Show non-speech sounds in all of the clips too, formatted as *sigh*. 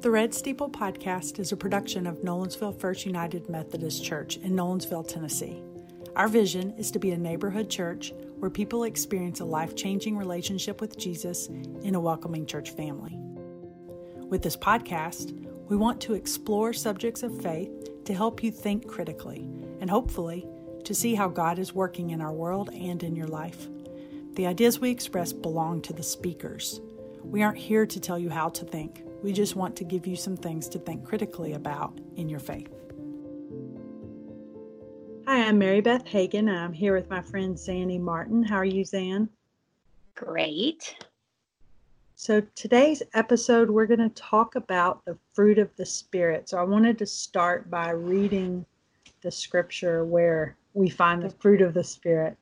The Red Steeple podcast is a production of Nolensville First United Methodist Church in Nolensville, Tennessee. Our vision is to be a neighborhood church where people experience a life changing relationship with Jesus in a welcoming church family. With this podcast, we want to explore subjects of faith to help you think critically and hopefully to see how God is working in our world and in your life. The ideas we express belong to the speakers. We aren't here to tell you how to think. We just want to give you some things to think critically about in your faith. Hi, I'm Mary Beth Hagan. I'm here with my friend Zannie Martin. How are you, Zan? Great. So, today's episode, we're going to talk about the fruit of the Spirit. So, I wanted to start by reading the scripture where we find the fruit of the Spirit.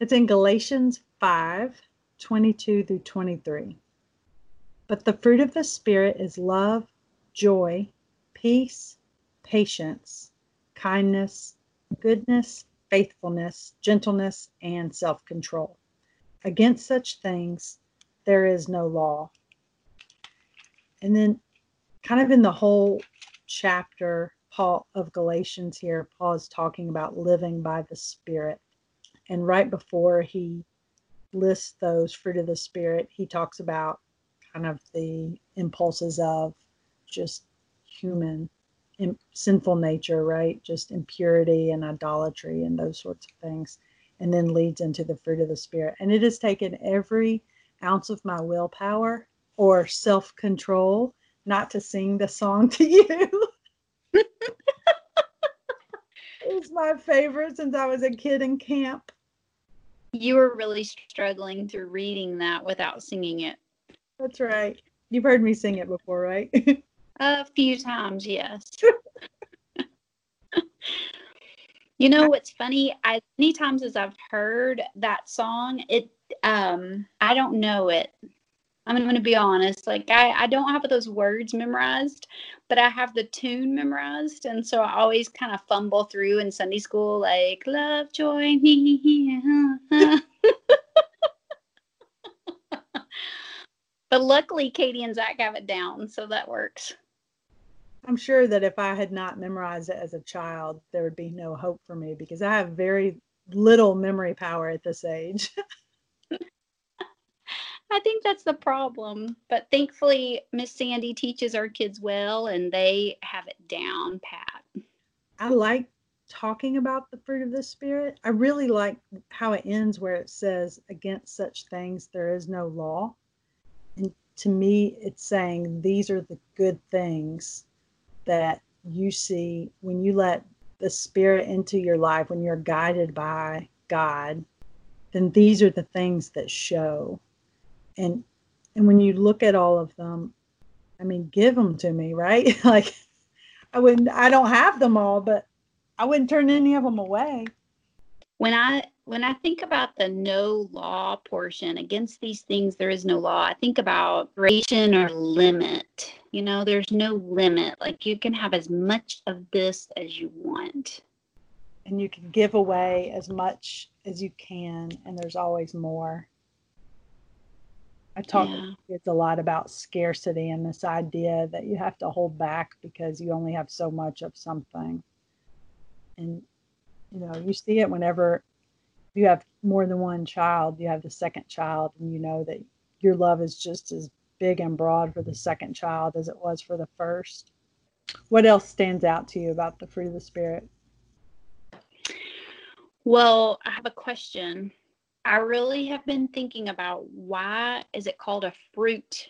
It's in Galatians 5 22 through 23. But the fruit of the Spirit is love, joy, peace, patience, kindness, goodness, faithfulness, gentleness, and self control. Against such things there is no law. And then, kind of in the whole chapter Paul of Galatians here, Paul is talking about living by the Spirit. And right before he lists those fruit of the Spirit, he talks about kind of the impulses of just human sinful nature, right? Just impurity and idolatry and those sorts of things, and then leads into the fruit of the Spirit. And it has taken every ounce of my willpower or self control not to sing the song *laughs* to you. it's my favorite since I was a kid in camp. You were really struggling through reading that without singing it. That's right. You've heard me sing it before, right? *laughs* a few times, yes. *laughs* you know what's funny? As many times as I've heard that song, it um I don't know it. I'm going to be honest. Like I, I don't have those words memorized, but I have the tune memorized, and so I always kind of fumble through in Sunday school, like "Love, joy, me." *laughs* But luckily, Katie and Zach have it down, so that works. I'm sure that if I had not memorized it as a child, there would be no hope for me because I have very little memory power at this age. *laughs* I think that's the problem. But thankfully, Miss Sandy teaches our kids well and they have it down pat. I like talking about the fruit of the Spirit. I really like how it ends where it says, Against such things there is no law to me, it's saying these are the good things that you see when you let the Spirit into your life, when you're guided by God, then these are the things that show. And and when you look at all of them, I mean, give them to me, right? *laughs* like I wouldn't, I don't have them all, but I wouldn't turn any of them away. When I when I think about the no law portion, against these things there is no law. I think about ration or limit. You know, there's no limit. Like you can have as much of this as you want. And you can give away as much as you can, and there's always more. I talk yeah. it's a lot about scarcity and this idea that you have to hold back because you only have so much of something. And you know, you see it whenever you have more than one child, you have the second child, and you know that your love is just as big and broad for the second child as it was for the first. What else stands out to you about the fruit of the Spirit? Well, I have a question. I really have been thinking about why is it called a fruit?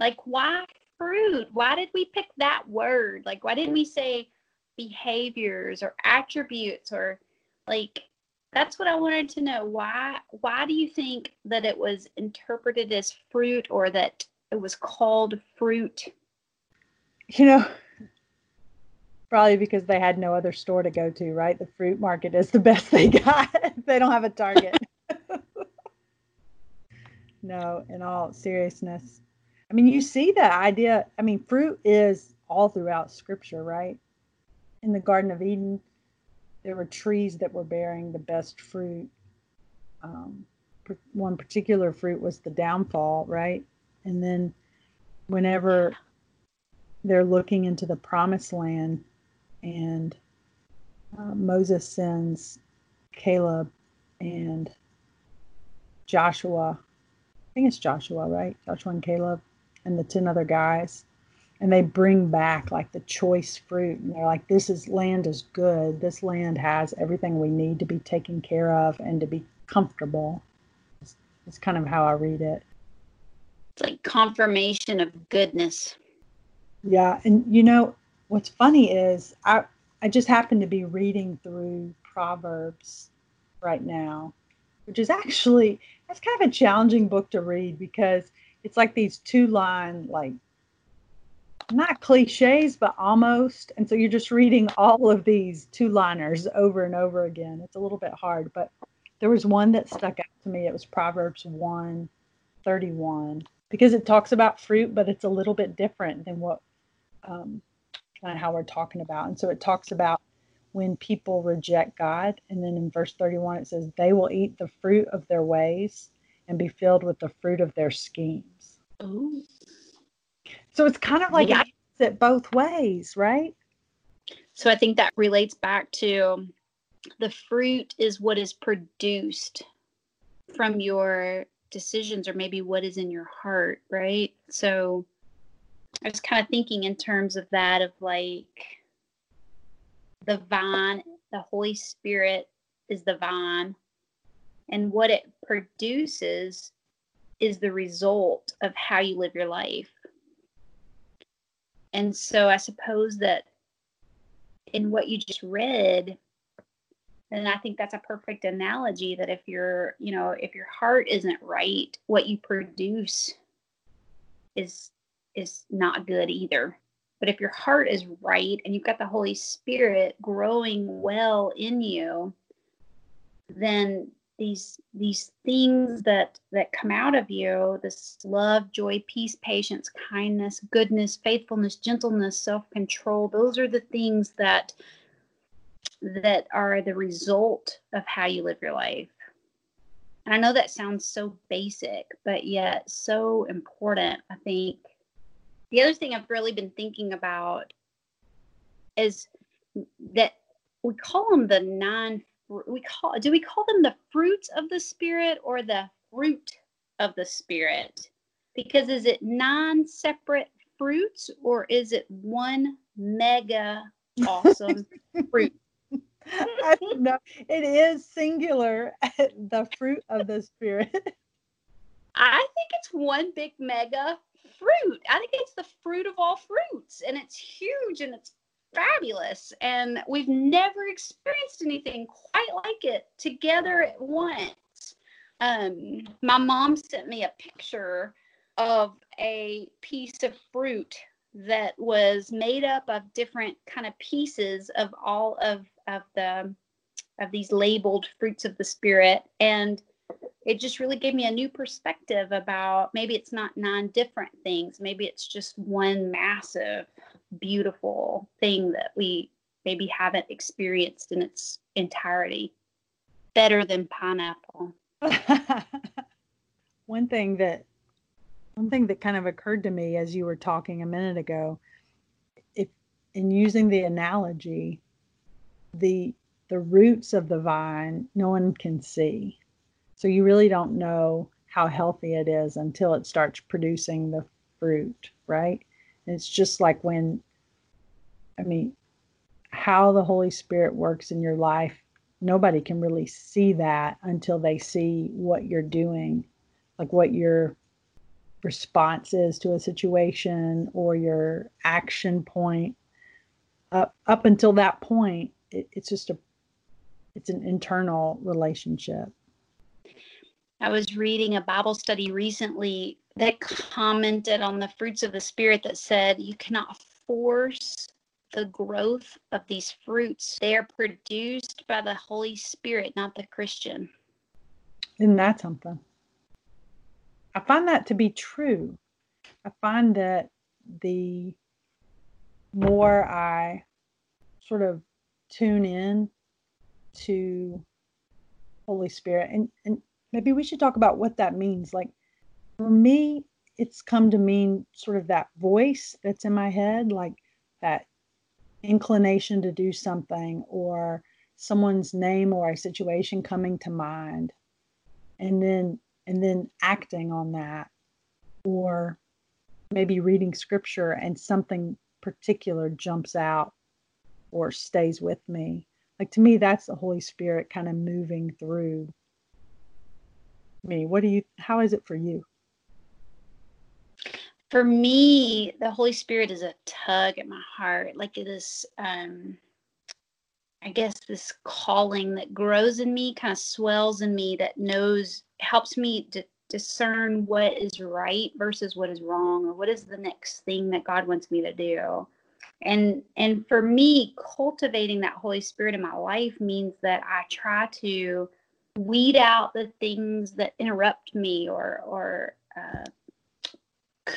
Like why fruit? Why did we pick that word? Like why didn't we say behaviors or attributes or like that's what I wanted to know. Why why do you think that it was interpreted as fruit or that it was called fruit? You know, probably because they had no other store to go to, right? The fruit market is the best they *laughs* got. they don't have a Target. *laughs* no, in all seriousness. I mean, you see the idea. I mean, fruit is all throughout scripture, right? In the Garden of Eden, there were trees that were bearing the best fruit. Um, one particular fruit was the downfall, right? And then whenever they're looking into the promised land, and uh, Moses sends Caleb and Joshua. I think it's Joshua, right? Joshua and Caleb and the 10 other guys. And they bring back like the choice fruit. And they're like, this is land is good. This land has everything we need to be taken care of and to be comfortable. It's, it's kind of how I read it. It's like confirmation of goodness. Yeah. And you know, what's funny is I, I just happen to be reading through Proverbs right now, which is actually that's kind of a challenging book to read because it's like these two line like not cliches but almost and so you're just reading *laughs* all of these two liners over and over again it's a little bit hard but there was one that stuck out to me it was proverbs 1 31 because it talks about fruit but it's a little bit different than what um, kind of how we're talking about. And so it talks about when people reject God. And then in verse 31, it says, they will eat the fruit of their ways and be filled with the fruit of their schemes. Ooh. So it's kind of like yeah. it both ways, right? So I think that relates back to the fruit is what is produced from your decisions or maybe what is in your heart, right? So I was kind of thinking in terms of that of like the vine, the Holy Spirit is the vine, and what it produces is the result of how you live your life. And so I suppose that in what you just read, and I think that's a perfect analogy that if you're, you know, if your heart isn't right, what you produce is is not good either. But if your heart is right and you've got the Holy Spirit growing well in you, then these these things that that come out of you this love joy peace patience kindness goodness faithfulness gentleness self-control those are the things that that are the result of how you live your life. And i know that sounds so basic but yet so important i think. The other thing I've really been thinking about is that we call them the nine we call do we call them the fruits of the spirit or the fruit of the spirit because is it nine separate fruits or is it one mega awesome *laughs* fruit I don't know. It is singular, *laughs* the fruit of the spirit. I think it's one big mega fruit. I think it's the fruit of all fruits, and it's huge and it's fabulous. And we've never experienced anything quite like it together at once. Um, my mom sent me a picture of a piece of fruit that was made up of different kind of pieces of all of of the of these labeled fruits of the spirit and it just really gave me a new perspective about maybe it's not nine different things maybe it's just one massive beautiful thing that we maybe haven't experienced in its entirety. Better than pineapple. *laughs* One thing that one thing that kind of occurred to me as you were talking a minute ago if in using the analogy the the roots of the vine no one can see. So you really don't know how healthy it is until it starts producing the fruit, right? It's just like when, I mean, how the Holy Spirit works in your life, nobody can really see that until they see what you're doing, like what your response is to a situation or your action point. Up up until that point, it, it's just a it's an internal relationship. I was reading a Bible study recently that commented on the fruits of the Spirit that said you cannot force the growth of these fruits. They are produced by the Holy Spirit, not the Christian. Isn't that something? I find that to be true. I find that the more I sort of tune in to Holy Spirit and, and maybe we should talk about what that means. Like for me, it's come to mean sort of that voice that's in my head, like that inclination to do something or someone's name or a situation coming to mind. And then and then acting on that or maybe reading scripture and something particular jumps out or stays with me. Like to me that's the holy spirit kind of moving through me. What do you how is it for you for me the holy spirit is a tug at my heart like it is um i guess this calling that grows in me kind of swells in me that knows helps me to discern what is right versus what is wrong or what is the next thing that god wants me to do. And and for me cultivating that holy spirit in my life means that i try to weed out the things that interrupt me or or uh,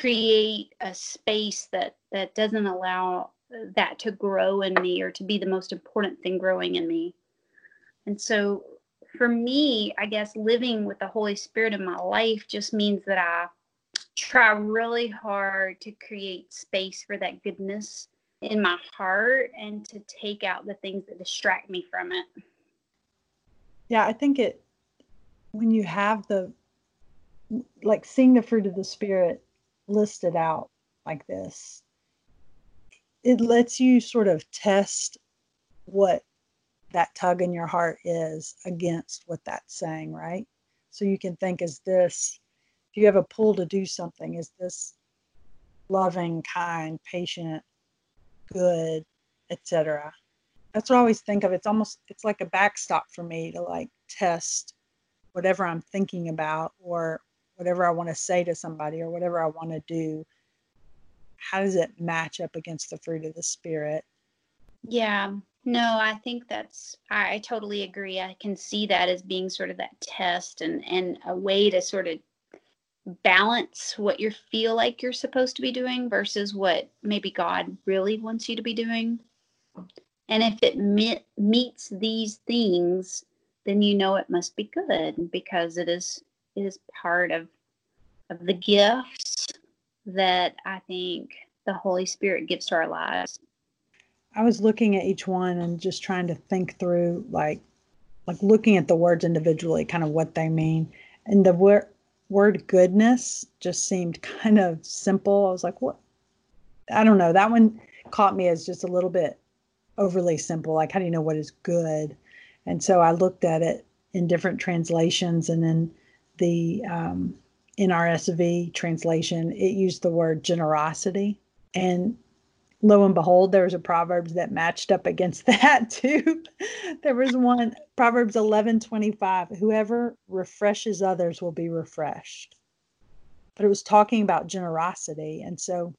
create a space that that doesn't allow uh, that to grow in me or to be the most important thing growing in me. And so for me i guess living with the holy spirit in my life just means that i try really hard to create space for that goodness in my heart and to take out the things that distract me from it. Yeah i think it when you have the like seeing the fruit of the spirit listed out like this, it lets you sort of test what that tug in your heart is against what that's saying, right? So you can think, is this, if you have a pull to do something, is this loving, kind, patient, good, etc. That's what I always think of. It's almost it's like a backstop for me to like test whatever I'm thinking about or whatever I want to say to somebody or whatever I want to do, how does it match up against the fruit of the spirit? Yeah, no, I think that's I, I, totally agree. I can see that as being sort of that test and and a way to sort of balance what you feel like you're supposed to be doing versus what maybe God really wants you to be doing. And if it meet, meets these things, then you know it must be good because it is is part of of the gifts that I think the Holy Spirit gives to our lives. I was looking at each one and just trying to think through like like looking at the words individually, kind of what they mean. And the word word goodness just seemed *laughs* kind of simple. I was like, what? I don't know. That one caught me as just a little bit overly simple. Like, how do you know what is good? And so I looked at it in different translations and then the um, NRSV translation, it used the word generosity. And lo and behold, there was a Proverbs that matched up against *laughs* that too. there was one, Proverbs 11 25, whoever refreshes others will be refreshed. But it was talking about generosity. And so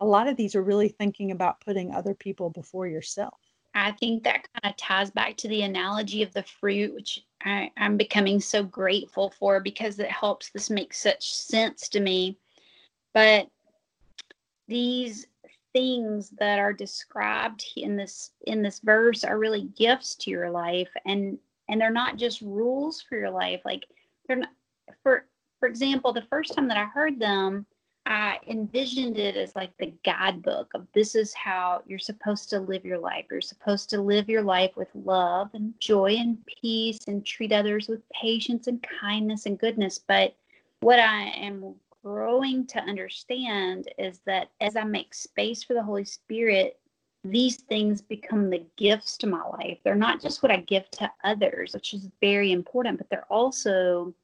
a lot of these are really thinking about putting other people before yourself. I think that kind of ties back to the analogy of the fruit, which I, I'm becoming so grateful for because it helps this make such sense to me. But these things that are described in this in this verse are really gifts to your life and and they're not just rules for your life like they're not for for example the first time that i heard them I envisioned it as like the guidebook of this is how you're supposed to live your life. You're supposed to live your life with love and joy and peace and treat others with patience and kindness and goodness. But what I am growing to understand is that as I make space for the Holy Spirit, these things become the gifts to my life. They're not just what I give to others, which is very important, but they're also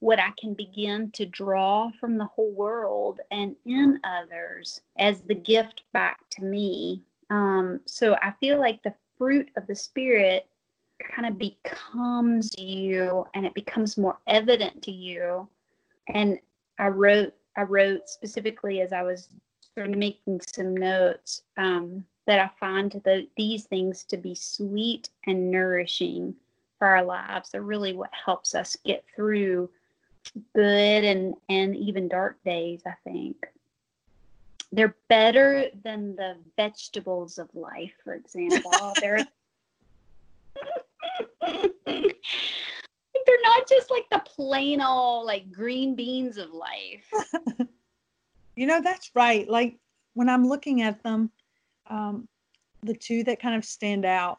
what I can begin to draw from the whole world and in others as the gift back to me. Um, so I feel like the fruit of the Spirit kind of becomes you and it becomes more evident to you. And I wrote, I wrote specifically as I was sort of making some notes um, that I find the, these things to be sweet and nourishing for our lives. They're really what helps us get through good and and even dark days i think they're better than the vegetables of life for example they're *laughs* *laughs* they're not just like the plain old like green beans of life. *laughs* you know, that's right. Like when I'm looking at them, um, the two that kind of stand out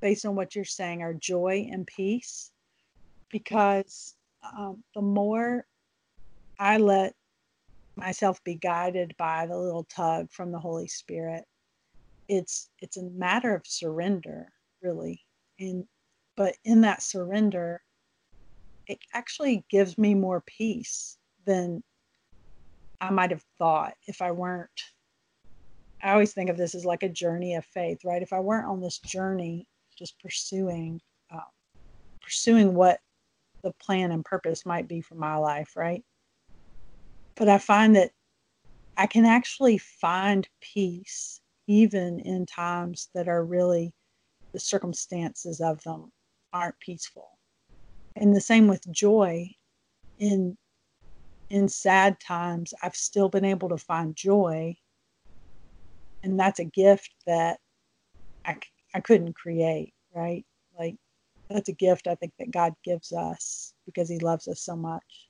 based on what you're saying are joy and peace because um, the more I let myself be guided by the little tug from the Holy Spirit, it's it's a matter of surrender, really. And but in that surrender, it actually gives me more peace than I might have thought if I weren't. I always think of this as like a journey of faith, right? If I weren't on this journey, just pursuing, uh, pursuing what the plan and purpose might be for my life, right? But I find that I can actually find peace even in times that are really the circumstances of them aren't peaceful. And the same with joy in in sad times I've still been able to find joy and that's a gift that I, I couldn't create, right? Like that's a gift I think that God gives us because He loves us so much.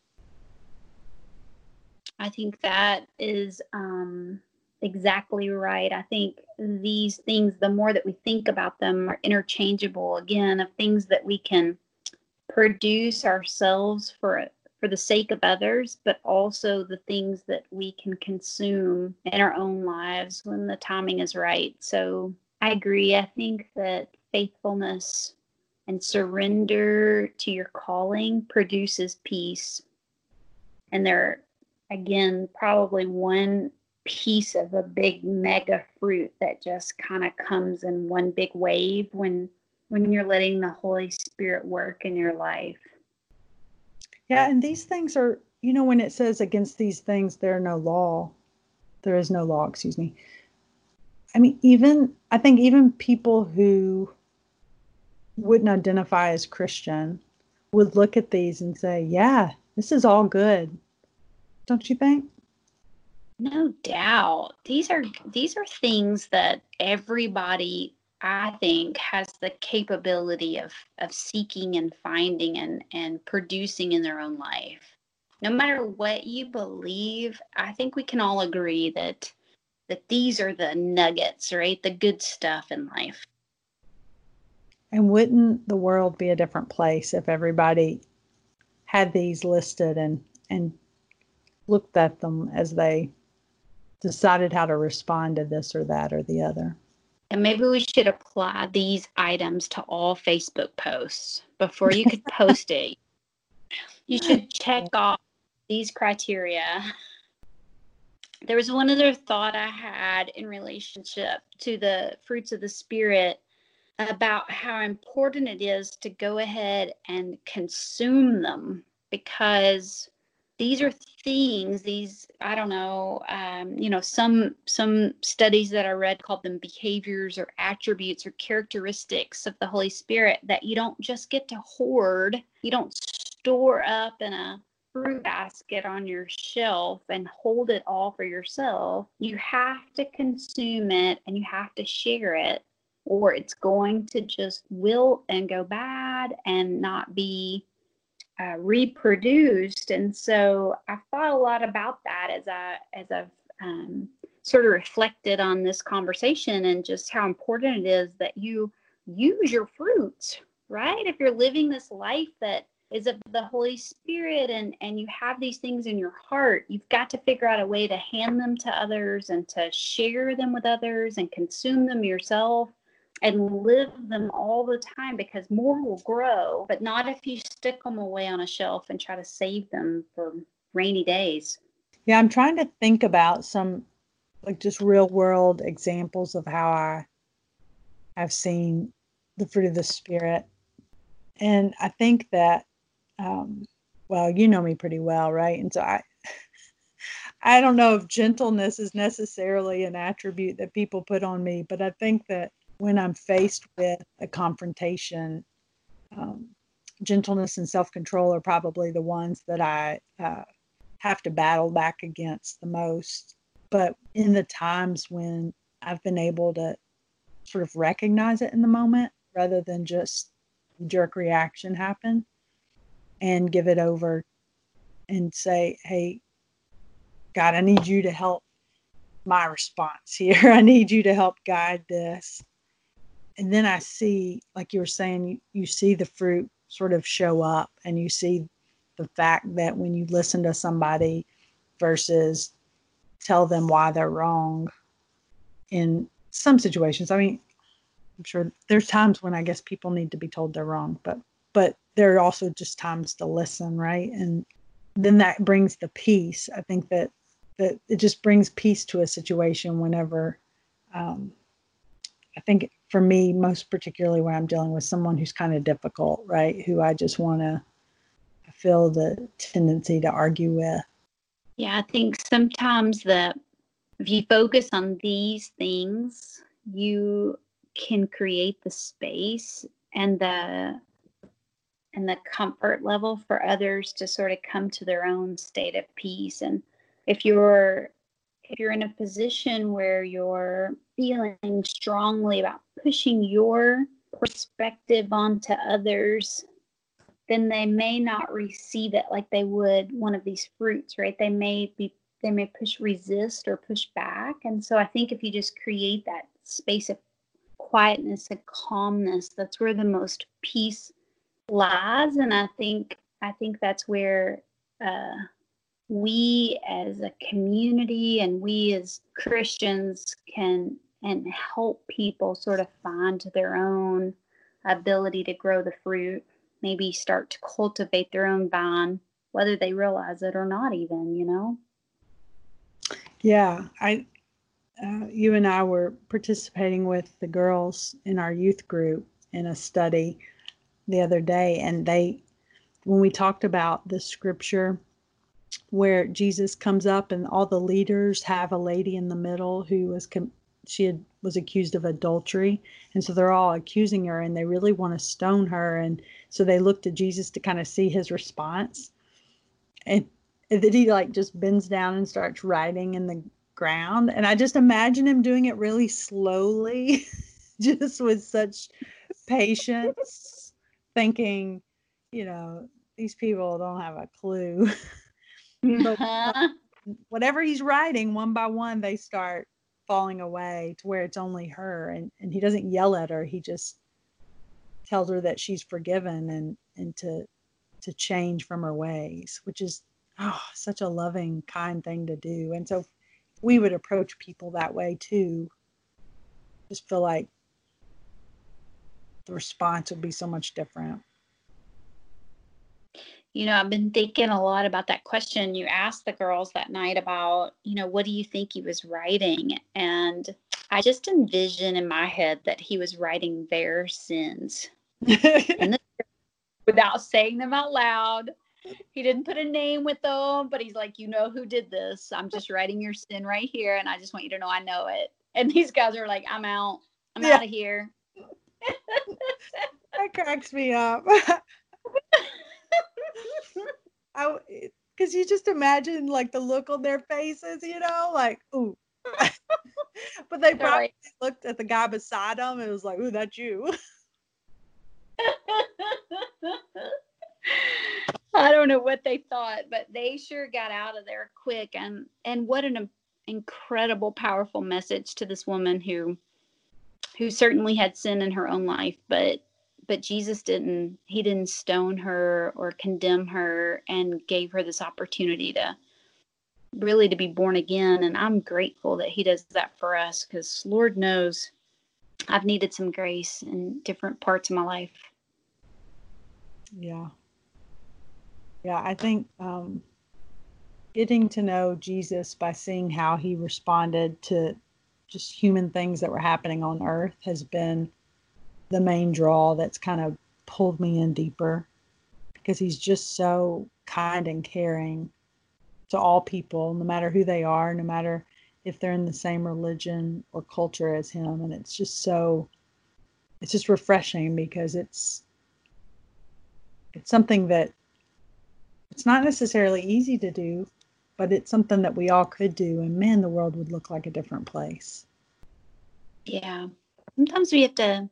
I think that is um, exactly right. I think these things, the more that we think about them, are interchangeable again of things that we can produce ourselves for for the sake of others, but also the things that we can consume in our own lives when the timing is right. So I agree. I think that faithfulness and surrender to your calling produces peace. And there, again, probably one piece of a big mega fruit that just kind of comes in one big wave when when you're letting the Holy Spirit work in your life. Yeah, and these things are, you know, when it says against these things there are no law, there is no law, excuse me. I mean, even I think even people who wouldn't identify as Christian would look at these and say, yeah, this is all good. Don't you think? No doubt. These are these are things that everybody I think has the capability of of seeking and finding and and producing in their own life. No matter what you believe, I think we can all agree that that these are the nuggets, right? The good stuff in life. And wouldn't the world be a different place if everybody had these listed and and looked at them as they decided how to respond to this or that or the other? And maybe we should apply these items to all Facebook posts before you could post it. You should check *laughs* off these criteria. There was one other thought I had in relationship to the fruits of the Spirit about how important it is to go ahead and consume them because these are things these i don't know um, you know some some studies that i read called them behaviors or attributes or characteristics of the holy spirit that you don't just get to hoard you don't store up in a fruit basket on your shelf and hold it all for yourself. You have to consume it and you have to share it or it's going to just wilt and go bad and not be uh, reproduced. And so I thought a lot about that as I as I've um, sort of reflected on this conversation and just how important it is that you use your fruits, right? If you're living this life that is of the Holy Spirit and and you have these things in your heart, you've got to figure out a way to hand them to others and to share them with others and consume them yourself and live them all the time because more will grow, but not if you stick them away on a shelf and try to save them for rainy days. Yeah, I'm trying to think about some like just real world examples of how I I've seen the fruit of the spirit. And I think that um well, you know me pretty well, right? And so I *laughs* I don't know if gentleness is necessarily an attribute that people put on me, but I think that when I'm faced with a confrontation, um, gentleness and self control are probably the ones that I uh, have to battle back against the most. But in the times when I've been able to sort of recognize it in the moment rather than just jerk reaction happen, and give it over and say, Hey, God, I need you to help my response here. *laughs* I need you to help guide this. And then I see, like you were saying, you, you see the fruit sort of show up and you see the fact that when you listen to somebody versus tell them why they're wrong in some situations. I mean, I'm sure there's times when I guess people need to be told they're wrong, but but there are also just times to listen, right? And then that brings the peace. I think that that it just brings peace to a situation whenever um, I think for me, most particularly where I'm dealing with someone who's kind of difficult, right? Who I just want to feel the tendency to argue with. Yeah, I think sometimes the if you focus on these things, you can create the space and the and the comfort level for others to sort of come to their own state of peace and if you're if you're in a position where you're feeling strongly about pushing your perspective onto others then they may not receive it like they would one of these fruits right? They may be they may push resist or push back. And so i think if you just create that space of quietness and calmness that's where the most peace lies. And i think i think that's where uh, we as a community and we as christians can and help people sort of find their own ability to grow the fruit maybe start to cultivate their own vine whether they realize it or not even you know? Yeah i uh, you and i were participating with the girls in our youth group in a study the other day and they when we talked about the scripture where jesus comes up and all the leaders have a lady in the middle who was com- she had, was accused of adultery. And so they're all accusing her and they really want to stone her. And so they look to jesus to kind of see his response. And, and then he like just bends down and starts writing in the ground. And i just imagine him doing it really slowly *laughs* just with such patience thinking you know these people don't have a clue *laughs* *laughs* but uh-huh. whatever he's writing one by one they start falling away to where it's only her and, and he doesn't yell at her. He just tells her that she's forgiven and and to to change from her ways which is oh such a loving kind thing to do. And so we would approach people that way too. Just feel like the response would be so much different you know, I've been thinking a lot about that question you asked the girls that night about, you know, what do you think he was writing? And I just envision in my head that he was writing their sins the, *laughs* without saying them out loud. He didn't put a name with them, but he's like, you know who did this. I'm just writing your sin right here, and I just want you to know I know it. And these guys are like, I'm out. I'm yeah. out of here. *laughs* that cracks me up. *laughs* *laughs* I because you just imagine like the look on their faces, you know, like ooh. *laughs* but they probably right. looked at the guy beside them and was like, "Ooh, that's you." *laughs* I don't know what they thought, but they sure got out of there quick. And and what an incredible, powerful message to this woman who who certainly had sin in her own life, but but Jesus didn't he didn't stone her or condemn her and gave her this opportunity to really to be born again and I'm grateful that he does that for us cuz Lord knows I've needed some grace in different parts of my life. Yeah. Yeah, I think um getting to know Jesus by seeing how he responded to just human things that were happening on earth has been the main draw that's kind of pulled me in deeper because he's just so kind and caring to all people, no matter who they are, no matter if they're in the same religion or culture as him. And it's just so, it's just refreshing because it's, it's something that it's not necessarily easy to do, but it's something that we all could do. And man, the world would look like a different place. Yeah. Sometimes we have to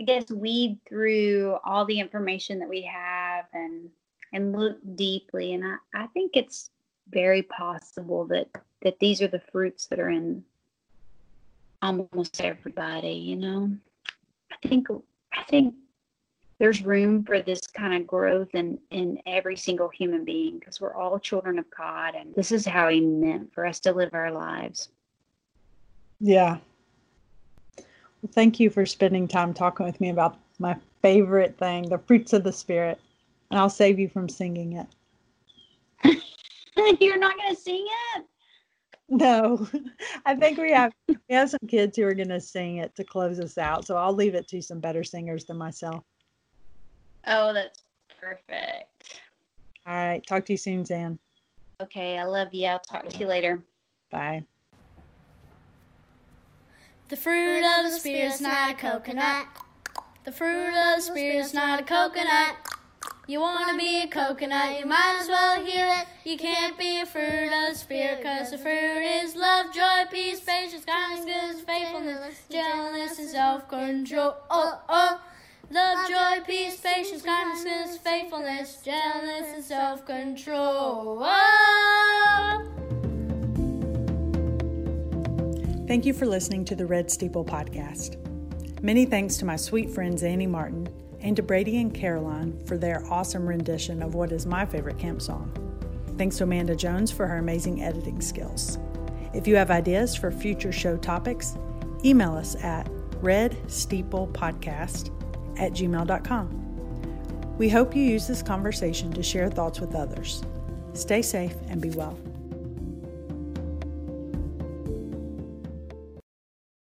I guess weed through all the information that we have and and look deeply. And I, I think it's very possible that that these are the fruits that are in almost everybody, you know. I think I think there's room for this kind of growth in in every single human being because we're all children of God and this is how he meant for us to live our lives. Yeah. Thank you for spending time talking with me about my favorite thing, the fruits of the spirit. And I'll save you from singing it. *laughs* You're not going to sing it? No, *laughs* I think we have we have some kids who are going to sing it to close us out. So I'll leave it to some better singers than myself. Oh, that's perfect. All right. Talk to you soon, Zan. Okay. I love you. I'll talk to you later. Bye. The fruit of the spirit's not a coconut. The fruit of the spirit's not a coconut. You want to be a coconut, you might as well hear it. You can't be a fruit of the spirit, cause the fruit is love, joy, peace, patience, kindness, goodness, faithfulness, gentleness, and self control. Oh, oh. Love, joy, peace, patience, kindness, goodness, faithfulness, gentleness, and self control. Oh. Thank you for listening to the Red Steeple podcast. Many thanks to my sweet friends Zannie Martin and to Brady and Caroline for their awesome rendition of what is my favorite camp song. Thanks to Amanda Jones for her amazing editing skills. If you have ideas for future show topics, email us at redsteeplepodcast at gmail.com. We hope you use this conversation to share thoughts with others. Stay safe and be well.